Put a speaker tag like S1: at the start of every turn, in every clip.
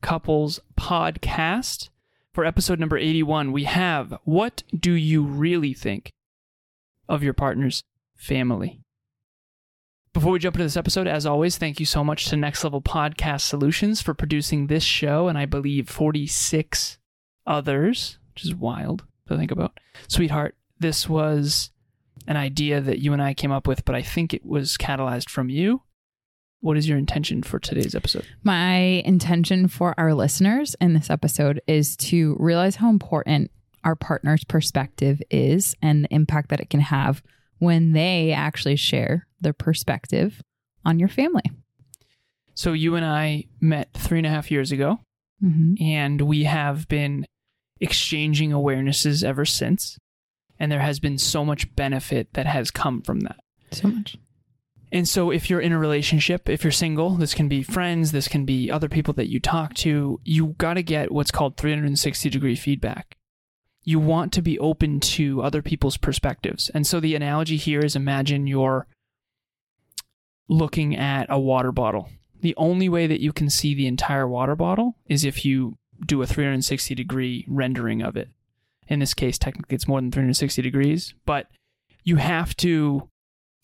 S1: Couples podcast. For episode number 81, we have What Do You Really Think of Your Partner's Family? Before we jump into this episode, as always, thank you so much to Next Level Podcast Solutions for producing this show and I believe 46 others, which is wild to think about. Sweetheart, this was an idea that you and I came up with, but I think it was catalyzed from you. What is your intention for today's episode?
S2: My intention for our listeners in this episode is to realize how important our partner's perspective is and the impact that it can have when they actually share their perspective on your family.
S1: So, you and I met three and a half years ago, mm-hmm. and we have been exchanging awarenesses ever since. And there has been so much benefit that has come from that.
S2: So much.
S1: And so, if you're in a relationship, if you're single, this can be friends, this can be other people that you talk to, you got to get what's called 360 degree feedback. You want to be open to other people's perspectives. And so, the analogy here is imagine you're looking at a water bottle. The only way that you can see the entire water bottle is if you do a 360 degree rendering of it. In this case, technically, it's more than 360 degrees, but you have to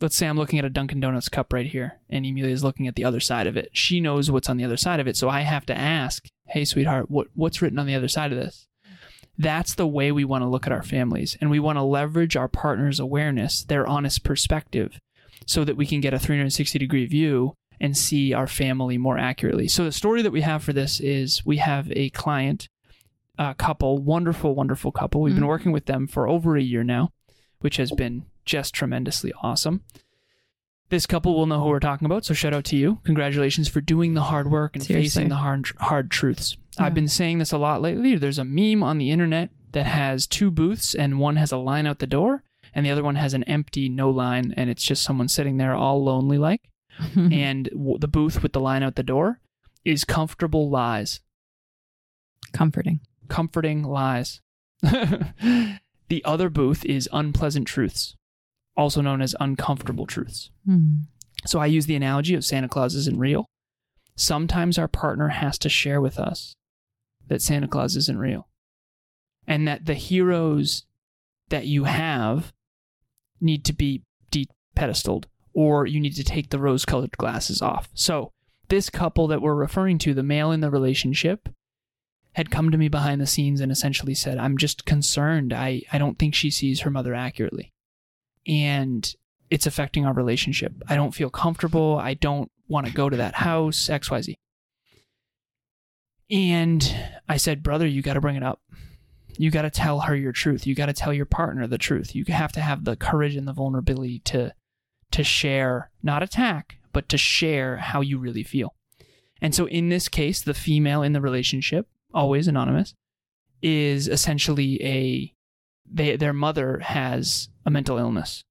S1: let's say I'm looking at a Dunkin' Donuts cup right here, and Emilia is looking at the other side of it. She knows what's on the other side of it, so I have to ask, "Hey, sweetheart, what what's written on the other side of this?" That's the way we want to look at our families, and we want to leverage our partner's awareness, their honest perspective, so that we can get a 360 degree view and see our family more accurately. So the story that we have for this is we have a client, a couple, wonderful, wonderful couple. We've mm-hmm. been working with them for over a year now, which has been just tremendously awesome. This couple will know who we're talking about, so shout out to you. Congratulations for doing the hard work and Seriously. facing the hard hard truths. Yeah. I've been saying this a lot lately. There's a meme on the internet that has two booths and one has a line out the door and the other one has an empty no line and it's just someone sitting there all lonely like. and w- the booth with the line out the door is comfortable lies.
S2: Comforting.
S1: Comforting lies. the other booth is unpleasant truths also known as uncomfortable truths. Mm-hmm. So I use the analogy of Santa Claus isn't real. Sometimes our partner has to share with us that Santa Claus isn't real and that the heroes that you have need to be de pedestaled or you need to take the rose colored glasses off. So, this couple that we're referring to, the male in the relationship, had come to me behind the scenes and essentially said, I'm just concerned. I, I don't think she sees her mother accurately and it's affecting our relationship. I don't feel comfortable. I don't want to go to that house, XYZ. And I said, Brother, you got to bring it up. You got to tell her your truth. You got to tell your partner the truth. You have to have the courage and the vulnerability to to share, not attack, but to share how you really feel. And so in this case, the female in the relationship, always anonymous, is essentially a they, their mother has a mental illness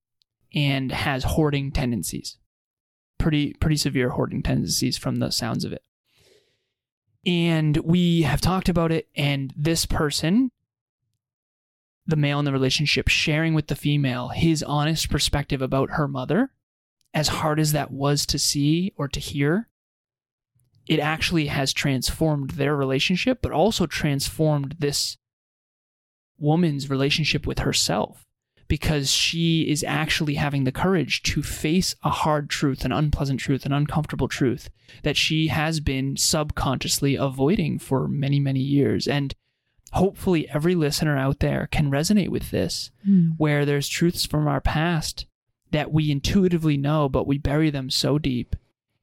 S1: and has hoarding tendencies. Pretty pretty severe hoarding tendencies from the sounds of it. And we have talked about it and this person the male in the relationship sharing with the female his honest perspective about her mother as hard as that was to see or to hear it actually has transformed their relationship but also transformed this woman's relationship with herself because she is actually having the courage to face a hard truth, an unpleasant truth, an uncomfortable truth that she has been subconsciously avoiding for many, many years. And hopefully every listener out there can resonate with this,
S2: Mm.
S1: where there's truths from our past that we intuitively know, but we bury them so deep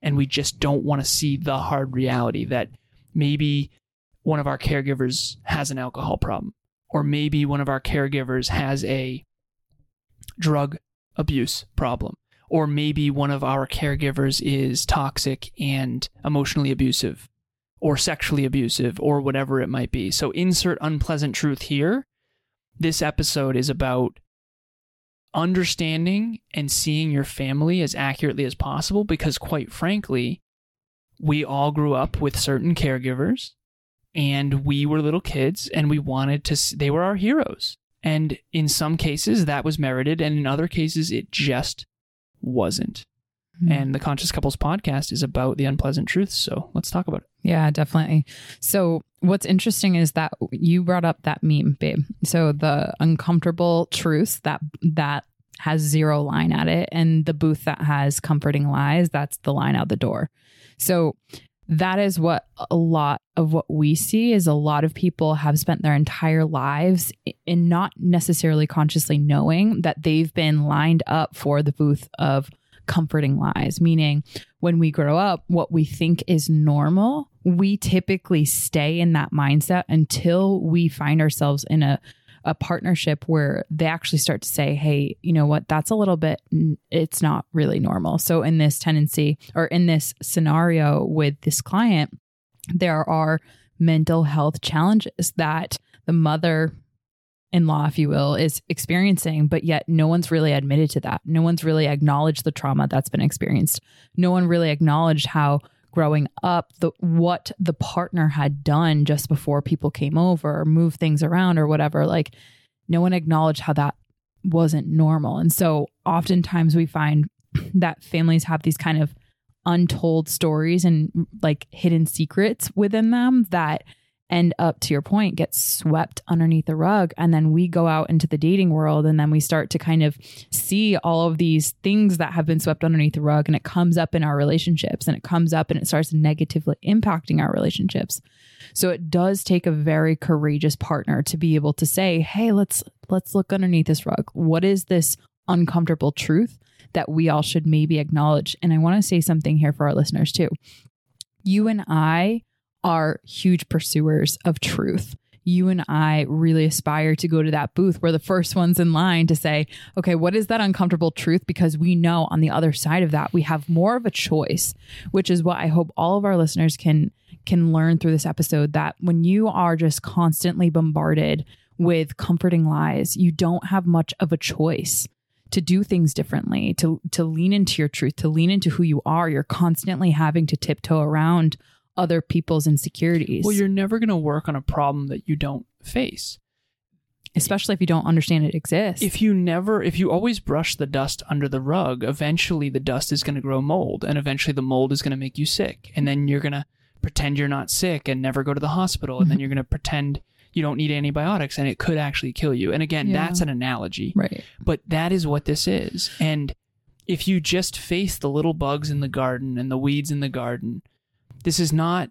S1: and we just don't want to see the hard reality that maybe one of our caregivers has an alcohol problem, or maybe one of our caregivers has a drug abuse problem, or maybe one of our caregivers is toxic and emotionally abusive, or sexually abusive, or whatever it might be. So, insert unpleasant truth here. This episode is about understanding and seeing your family as accurately as possible because, quite frankly, we all grew up with certain caregivers and we were little kids and we wanted to, they were our heroes. And in some cases, that was merited, and in other cases, it just wasn't.
S2: Mm.
S1: And the Conscious Couples podcast is about the unpleasant truths. So let's talk about it.
S2: Yeah, definitely. So, what's interesting is that you brought up that meme, babe. So, the uncomfortable truths that that has zero line at it, and the booth that has comforting lies, that's the line out the door. So, that is what a lot of what we see is a lot of people have spent their entire lives in not necessarily consciously knowing that they've been lined up for the booth of comforting lies, meaning when we grow up, what we think is normal, we typically stay in that mindset until we find ourselves in a a partnership where they actually start to say, "Hey, you know what? That's a little bit it's not really normal." So in this tendency or in this scenario with this client, there are mental health challenges that the mother in law, if you will, is experiencing, but yet no one's really admitted to that. No one's really acknowledged the trauma that's been experienced. No one really acknowledged how growing up the what the partner had done just before people came over or moved things around or whatever. Like no one acknowledged how that wasn't normal. And so oftentimes we find that families have these kind of untold stories and like hidden secrets within them that end up to your point get swept underneath the rug and then we go out into the dating world and then we start to kind of see all of these things that have been swept underneath the rug and it comes up in our relationships and it comes up and it starts negatively impacting our relationships. So it does take a very courageous partner to be able to say hey let's let's look underneath this rug. What is this uncomfortable truth that we all should maybe acknowledge? And i want to say something here for our listeners too. You and i are huge pursuers of truth. You and I really aspire to go to that booth. We're the first ones in line to say, okay, what is that uncomfortable truth? Because we know on the other side of that, we have more of a choice, which is what I hope all of our listeners can can learn through this episode that when you are just constantly bombarded with comforting lies, you don't have much of a choice to do things differently, to to lean into your truth, to lean into who you are. You're constantly having to tiptoe around other people's insecurities.
S1: Well, you're never going to work on a problem that you don't face.
S2: especially if you don't understand it exists.
S1: If you never, if you always brush the dust under the rug, eventually the dust is going to grow mold, and eventually the mold is going to make you sick. And then you're going to pretend you're not sick and never go to the hospital. And then mm-hmm. you're going to pretend you don't need antibiotics and it could actually kill you. And again,
S2: Yeah.
S1: that's an analogy,
S2: right.
S1: but that is what this is. And if you just face the little bugs in the garden and the weeds in the garden, this is not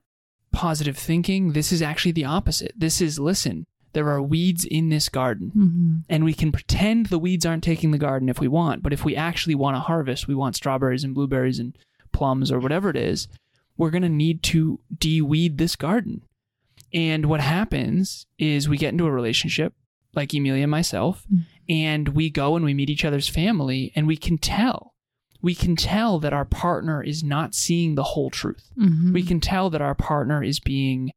S1: positive thinking. This is actually the opposite. This is listen, there are weeds in this garden
S2: Mm-hmm.
S1: and we can pretend the weeds aren't taking the garden if we want but if we actually want to harvest we want strawberries and blueberries and plums or whatever it is we're going to need to de-weed this garden and what happens is we get into a relationship like Emilia and myself
S2: Mm.
S1: and we go and we meet each other's family and we can tell we can tell that our partner is not seeing the whole truth.
S2: Mm-hmm.
S1: we can tell that our partner is being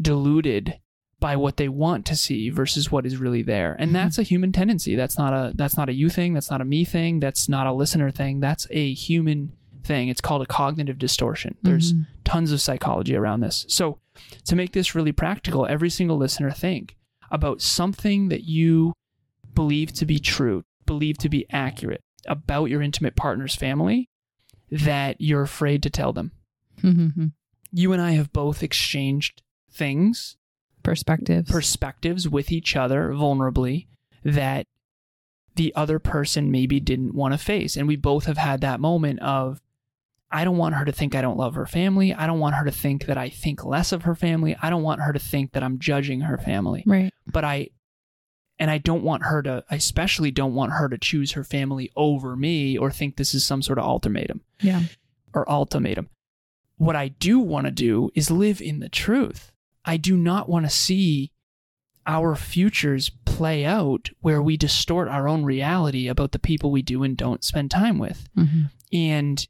S1: deluded by what they want to see versus what is really there. And
S2: Mhm.
S1: that's a human tendency. That's not a that's not a you thing. That's not a me thing. That's not a listener thing. That's a human thing. It's called a cognitive distortion. There's
S2: Mhm.
S1: tons of psychology around this. So to make this really practical every single listener think about something that you believe to be true believe to be accurate about your intimate partner's family that you're afraid to tell them
S2: Mhm.
S1: you and I have both exchanged things,
S2: perspectives.
S1: perspectives with each other vulnerably that the other person maybe didn't want to face. And we both have had that moment of, I don't want her to think I don't love her family. I don't want her to think that I think less of her family. I don't want her to think that I'm judging her family.
S2: Right.
S1: But I, and I don't want her to, I especially don't want her to choose her family over me or think this is some sort of ultimatum
S2: Yeah.
S1: or ultimatum. What I do want to do is live in the truth. I do not want to see our futures play out where we distort our own reality about the people we do and don't spend time with.
S2: Mhm.
S1: And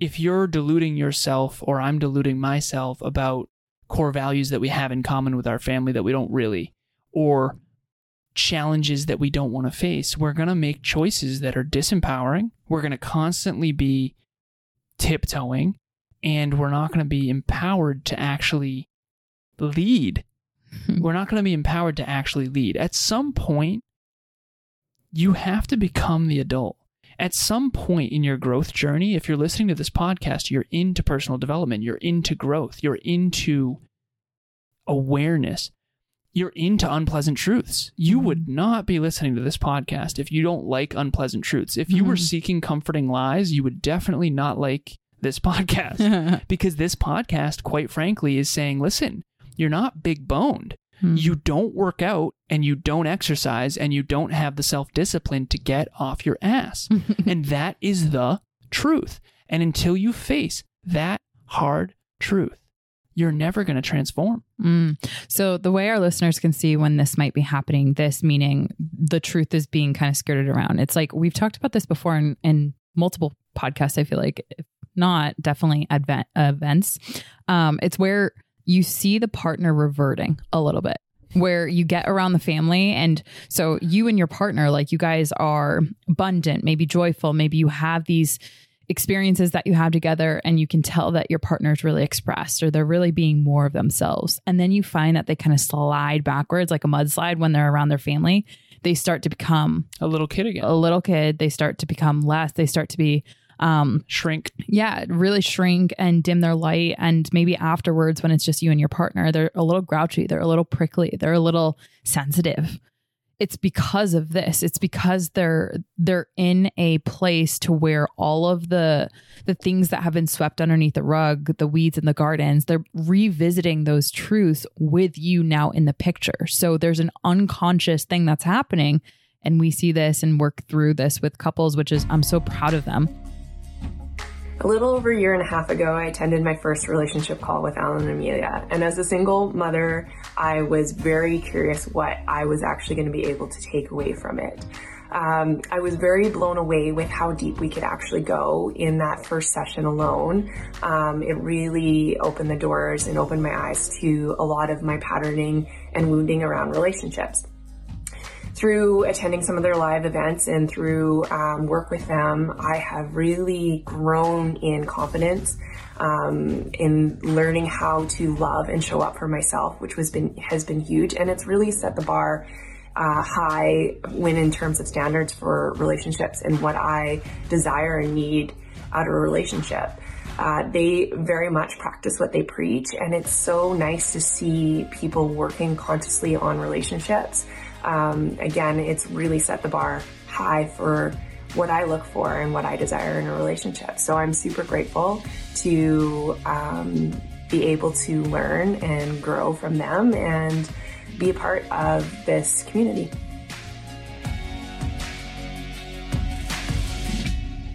S1: if you're deluding yourself or I'm deluding myself about core values that we have in common with our family that we don't really, or challenges that we don't want to face, we're going to make choices that are disempowering. We're going to constantly be tiptoeing, and we're not going to be empowered to actually lead. we're not going to be empowered to actually lead. At some point, you have to become the adult at some point in your growth journey, if you're listening to this podcast, you're into personal development, you're into growth, you're into awareness, you're into unpleasant truths. You would not be listening to this podcast if you don't like unpleasant truths. If you were
S2: Mhm.
S1: seeking comforting lies, you would definitely not like this podcast because this podcast, quite frankly, is saying, listen, you're not big boned
S2: Hmm.
S1: you don't work out and you don't exercise and you don't have the self discipline to get off your ass. and that is the truth. And until you face that hard truth, you're never going to transform.
S2: Mm. So the way our listeners can see when this might be happening, this meaning the truth is being kind of skirted around. It's like we've talked about this before in, in multiple podcasts. I feel like, if not definitely advent, events. Um, it's where you see the partner reverting a little bit. Where you get around the family, and so you and your partner, like you guys are abundant, maybe joyful, maybe you have these experiences that you have together and you can tell that your partner is really expressed or they're really being more of themselves. And then you find that they kind of slide backwards like a mudslide when they're around their family. They start to become
S1: A little kid again.
S2: a little kid. They start to become less. They start to be um
S1: Shrink.
S2: yeah really shrink and dim their light. And maybe afterwards when it's just you and your partner they're a little grouchy. They're a little prickly. They're a little sensitive it's because of this. It's because they're they're in a place to where all of the the things that have been swept underneath the rug the weeds in the gardens they're revisiting those truths with you now in the picture. So there's an unconscious thing that's happening and we see this and work through this with couples which is i'm so proud of them
S3: A little over a year and a half ago, I attended my first relationship call with Alan and Emilia. And as a single mother, I was very curious what I was actually going to be able to take away from it. Um, I was very blown away with how deep we could actually go in that first session alone. Um, it really opened the doors and opened my eyes to a lot of my patterning and wounding around relationships through attending some of their live events and through um, work with them, I have really grown in confidence um, in learning how to love and show up for myself, which was been has been huge, and it's really set the bar uh, high when in terms of standards for relationships and what I desire and need out of a relationship. Uh, they very much practice what they preach, and it's so nice to see people working consciously on relationships. Um, again, it's really set the bar high for what I look for and what I desire in a relationship. So I'm super grateful to um, be able to learn and grow from them and be a part of this community.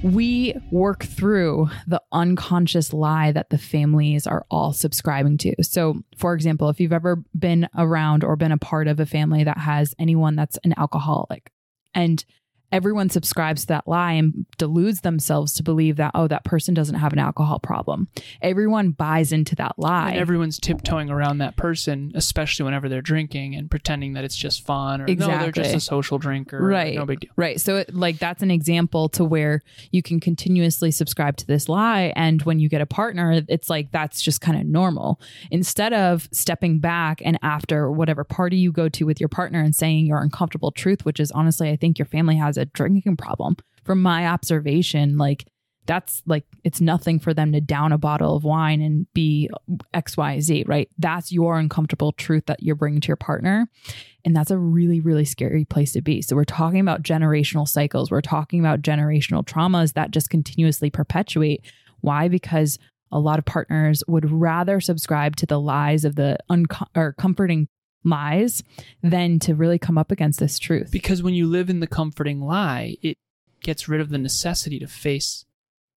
S2: We work through the unconscious lie that the families are all subscribing to. So, for example, if you've ever been around or been a part of a family that has anyone that's an alcoholic and everyone subscribes to that lie and deludes themselves to believe that, oh, that person doesn't have an alcohol problem. Everyone buys into that lie.
S1: And everyone's tiptoeing around that person, especially whenever they're drinking and pretending that it's just fun or no, they're just a social drinker.
S2: Right.
S1: No big deal.
S2: Right. So, it, like, that's an example to where you can continuously subscribe to this lie. And when you get a partner, it's like that's just kind of normal. Instead of stepping back and after whatever party you go to with your partner and saying your uncomfortable truth, which is honestly, I think your family has a drinking problem. From my observation, like, that's like it's nothing for them to down a bottle of wine and be xyz right that's your uncomfortable truth that you're bringing to your partner and that's a really, really scary place to be. So, we're talking about generational cycles. We're talking about generational traumas that just continuously perpetuate Why? Because a lot of partners would rather subscribe to the lies of the unco- or comforting lies than to really come up against this truth.
S1: Because when you live in the comforting lie, it gets rid of the necessity to face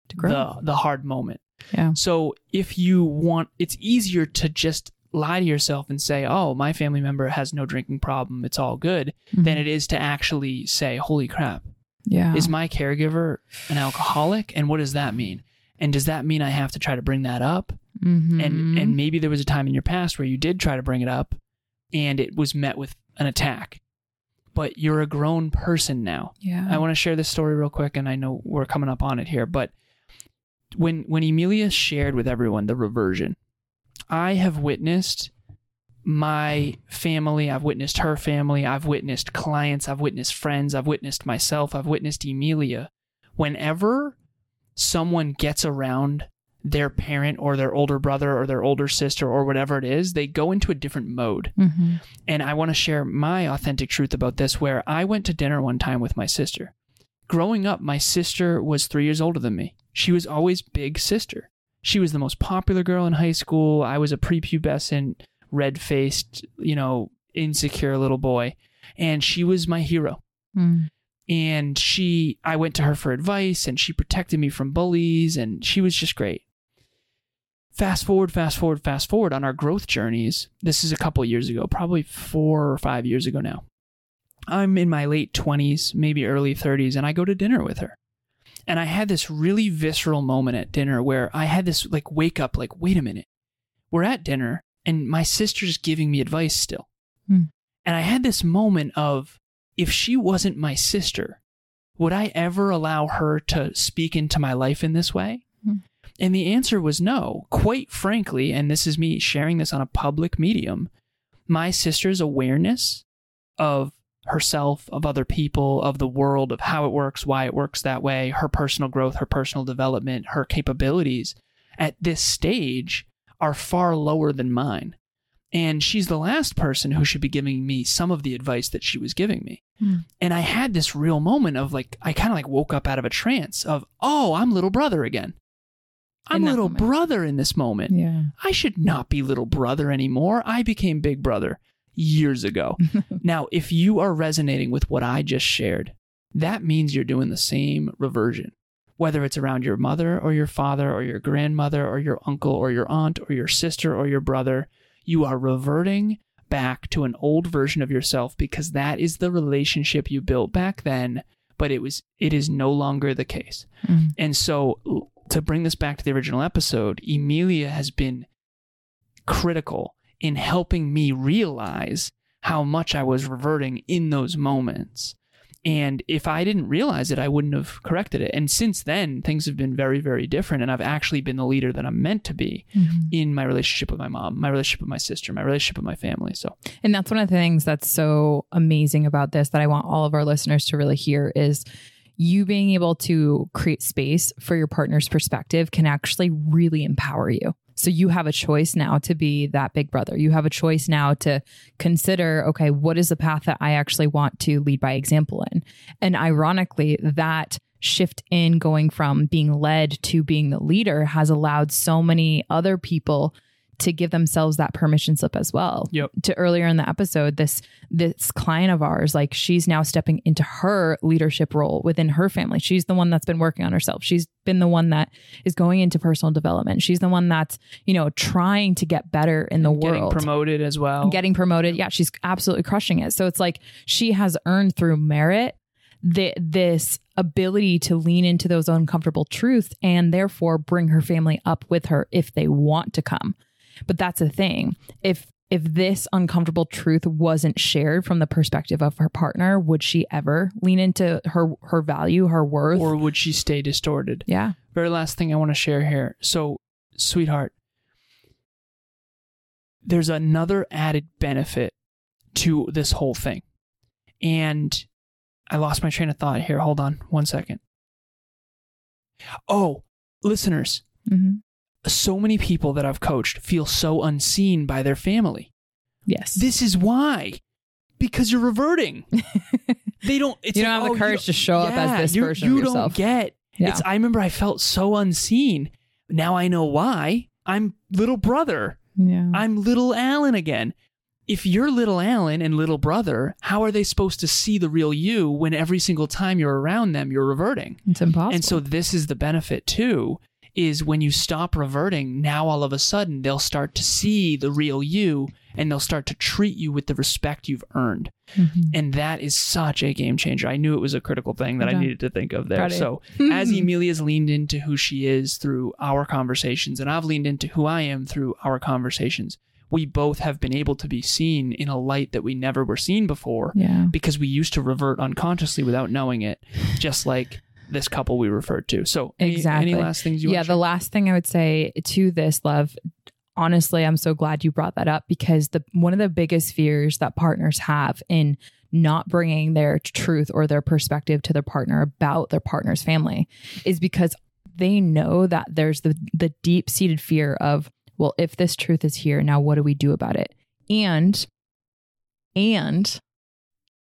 S2: To grow.
S1: the the hard moment.
S2: Yeah.
S1: So if you want, it's easier to just lie to yourself and say, "Oh, my family member has no drinking problem; it's all good," than
S2: Mhm.
S1: it is to actually say, "Holy crap,
S2: yeah.
S1: is my caregiver an alcoholic? And what does that mean? And does that mean I have to try to bring that up?
S2: Mhm.
S1: And and maybe there was a time in your past where you did try to bring it up, and it was met with an attack. But you're a grown person now.
S2: yeah.
S1: I want to share this story real quick, and I know we're coming up on it here, but when when Emilia shared with everyone the reversion, I have witnessed my family, I've witnessed her family, I've witnessed clients, I've witnessed friends, I've witnessed myself, I've witnessed Emilia. Whenever someone gets around their parent or their older brother or their older sister or whatever it is, they go into a different mode.
S2: Mhm.
S1: And I want to share my authentic truth about this where I went to dinner one time with my sister. Growing up, my sister was three years older than me. She was always big sister. She was the most popular girl in high school. I was a prepubescent, red faced, you know, insecure little boy. And she was my hero.
S2: Mm.
S1: And she, I went to her for advice and she protected me from bullies and she was just great. Fast forward, fast forward, fast forward on our growth journeys. This is a couple years ago, probably four or five years ago now. I'm in my late 20s, maybe early 30s, and I go to dinner with her. And I had this really visceral moment at dinner where I had this like wake up, like, wait a minute. We're at dinner and my sister's giving me advice still.
S2: Hmm.
S1: And I had this moment of if she wasn't my sister, would I ever allow her to speak into my life in this way? And the answer was no. Quite frankly, and this is me sharing this on a public medium, my sister's awareness of herself, of other people, of the world, of how it works, why it works that way, her personal growth, her personal development, her capabilities at this stage are far lower than mine. And she's the last person who should be giving me some of the advice that she was giving me.
S2: Hmm.
S1: And I had this real moment of like, I kind of like woke up out of a trance of, oh, I'm little brother again. I'm little
S2: moment.
S1: brother in this moment.
S2: Yeah.
S1: I should not be little brother anymore. I became big brother years ago. now, if you are resonating with what I just shared, that means you're doing the same reversion. Whether it's around your mother or your father or your grandmother or your uncle or your aunt or your sister or your brother, you are reverting back to an old version of yourself because that is the relationship you built back then, but it was it is no longer the case.
S2: Mhm.
S1: And so to bring this back to the original episode, Emilia has been critical in helping me realize how much I was reverting in those moments. And if I didn't realize it, I wouldn't have corrected it. And since then, things have been very, very different. And I've actually been the leader that I'm meant to be
S2: Mhm.
S1: in my relationship with my mom, my relationship with my sister, my relationship with my family. So,
S2: And that's one of the things that's so amazing about this that I want all of our listeners to really hear is you being able to create space for your partner's perspective can actually really empower you. So you have a choice now to be that big brother. You have a choice now to consider, okay, what is the path that I actually want to lead by example in? And ironically, that shift in going from being led to being the leader has allowed so many other people to give themselves that permission slip as well.
S1: Yep.
S2: To earlier in the episode, this this client of ours, like she's now stepping into her leadership role within her family. She's the one that's been working on herself. She's been the one that is going into personal development. She's the one that's, you know, trying to get better in the
S1: getting
S2: world.
S1: Getting promoted as well.
S2: Getting promoted. Yeah, she's absolutely crushing it. So it's like she has earned through merit the, this ability to lean into those uncomfortable truths and therefore bring her family up with her if they want to come. But that's the thing. If if this uncomfortable truth wasn't shared from the perspective of her partner, would she ever lean into her her value, her worth?
S1: or would she stay distorted?
S2: yeah.
S1: very last thing I want to share here. So, sweetheart, there's another added benefit to this whole thing. And I lost my train of thought here. Hold on one second. Oh, listeners,
S2: hmm
S1: so many people that I've coached feel so unseen by their family.
S2: Yes.
S1: This is why. Because you're reverting. They don't. It's
S2: You don't
S1: like,
S2: have the
S1: oh,
S2: courage to show up as this version
S1: you
S2: of yourself.
S1: You don't get.
S2: Yeah.
S1: It's. I remember I felt so unseen, Now I know why. I'm little brother.
S2: Yeah.
S1: I'm little Alan again. If you're little Alan and little brother, how are they supposed to see the real you when every single time you're around them, you're reverting?
S2: it's impossible.
S1: And so this is the benefit too is when you stop reverting, now all of a sudden they'll start to see the real you and they'll start to treat you with the respect you've earned.
S2: Mhm.
S1: And that is such a game changer. I knew it was a critical thing that I needed to think of there. So as Emilia's leaned into who she is through our conversations, and I've leaned into who I am through our conversations, we both have been able to be seen in a light that we never were seen before
S2: yeah.
S1: because we used to revert unconsciously without knowing it, just like this couple we referred to. So, any,
S2: Exactly.
S1: any last things you
S2: yeah, the last thing I would say to this, love, honestly, I'm so glad you brought that up because the one of the biggest fears that partners have in not bringing their truth or their perspective to their partner about their partner's family is because they know that there's the the deep seated fear of, well, if this truth is here, now what do we do about it? And and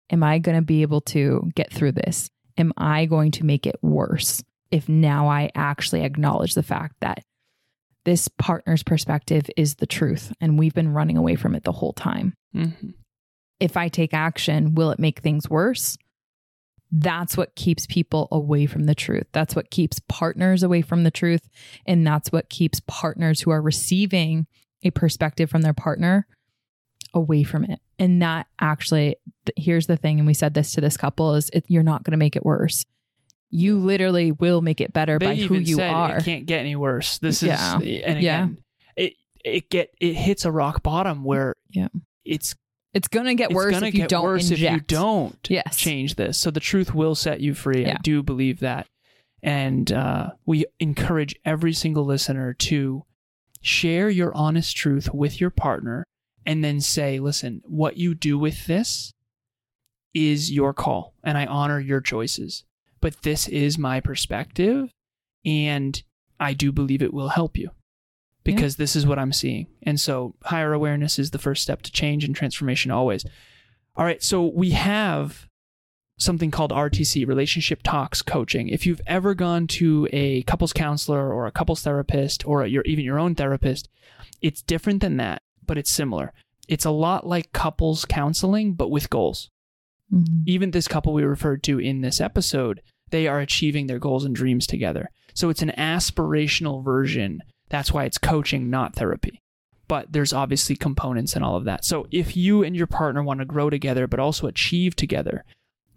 S2: am I going to be able to get through this? Am I going to make it worse if now I actually acknowledge the fact that this partner's perspective is the truth and we've been running away from it the whole time?
S1: Mhm.
S2: If I take action, will it make things worse? That's what keeps people away from the truth. That's what keeps partners away from the truth. And that's what keeps partners who are receiving a perspective from their partner away from it. And that actually, here's the thing, and we said this to this couple: is it, you're not going to make it worse. You literally will make it better
S1: They
S2: by who you are.
S1: It can't get any worse. This is,
S2: Yeah.
S1: and
S2: Yeah.
S1: again, it it get it hits a rock bottom where
S2: Yeah.
S1: it's
S2: It's going to get
S1: it's
S2: worse
S1: gonna
S2: if you don't
S1: worse
S2: inject.
S1: if you don't
S2: Yes.
S1: change this. So the truth will set you free. I do believe that, and uh, we encourage every single listener to share your honest truth with your partner, and then say, "Listen, what you do with this is your call, and I honor your choices. But this is my perspective, and I do believe it will help you." Because this is what I'm seeing. And so higher awareness is the first step to change and transformation always. All right, so we have something called RTC, Relationship Talks Coaching. If you've ever gone to a couples counselor or a couples therapist or your, even your own therapist, it's different than that, but it's similar. It's a lot like couples counseling, but with goals.
S2: Mhm.
S1: Even this couple we referred to in this episode, they are achieving their goals and dreams together. So it's an aspirational version. That's why it's coaching, not therapy but there's obviously components and all of that. So if you and your partner want to grow together but also achieve together,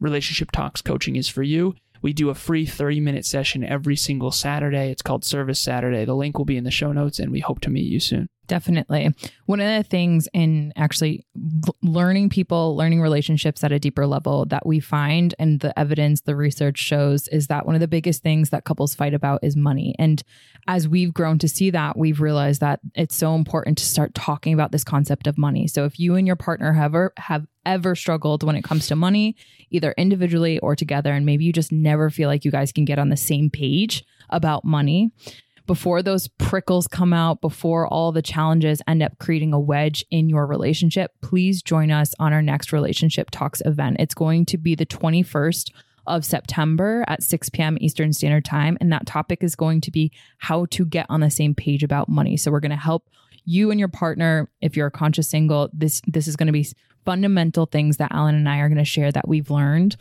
S1: Relationship Talks coaching is for you. We do a free 30 minute session every single Saturday. It's called Service Saturday. The link will be in the show notes, and we hope to meet you soon.
S2: Definitely. One of the things in actually learning people, learning relationships at a deeper level that we find, and the evidence, the research shows, is that one of the biggest things that couples fight about is money. And as we've grown to see that, we've realized that it's so important to start talking about this concept of money. So if you and your partner have ever, have ever struggled when it comes to money, either individually or together, and maybe you just never feel like you guys can get on the same page about money, before those prickles come out, before all the challenges end up creating a wedge in your relationship, please join us on our next Relationship Talks event. It's going to be the 21st of September at 6 p.m. Eastern Standard Time. And that topic is going to be how to get on the same page about money. So we're going to help you and your partner, if you're a conscious single, this this is going to be fundamental things that Alan and I are going to share that we've learned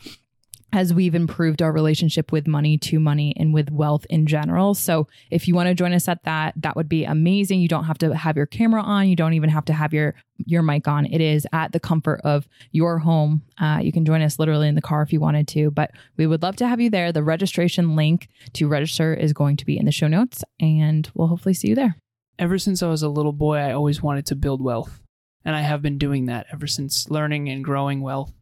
S2: as we've improved our relationship with money to money and with wealth in general. So if you want to join us at that, that would be amazing. You don't have to have your camera on. You don't even have to have your your mic on. It is at the comfort of your home. Uh, you can join us literally in the car if you wanted to, but we would love to have you there. The registration link to register is going to be in the show notes, and we'll hopefully see you there.
S1: Ever since I was a little boy, I always wanted to build wealth. And I have been doing that ever since learning and growing wealth.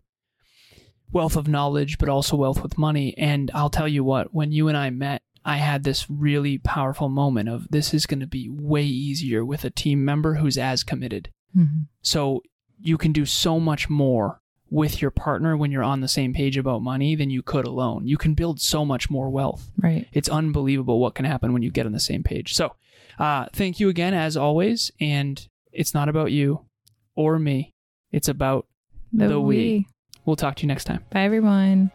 S1: Wealth of knowledge, but also wealth with money. And I'll tell you what, when you and I met, I had this really powerful moment of this is going to be way easier with a team member who's as committed. So you can do so much more with your partner when you're on the same page about money than you could alone. You can build so much more wealth.
S2: Right.
S1: It's unbelievable what can happen when you get on the same page. So, uh, thank you again, as always. And it's not about you or me, it's about
S2: The,
S1: The we.
S2: we.
S1: We'll talk to you next time.
S2: Bye, everyone.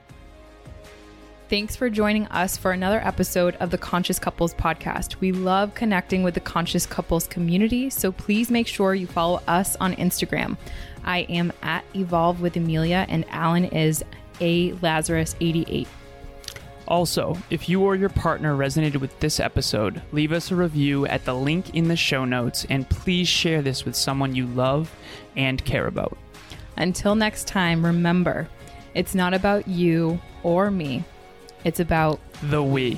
S2: Thanks for joining us for another episode of the Conscious Couples podcast. We love connecting with the Conscious Couples community, so please make sure you follow us on Instagram. I am at Evolve with Emilia, and Alan is A Lazaros 88.
S1: Also, if you or your partner resonated with this episode, leave us a review at the link in the show notes and please share this with someone you love and care about.
S2: Until next time, remember, it's not about you or me, it's about
S1: The we.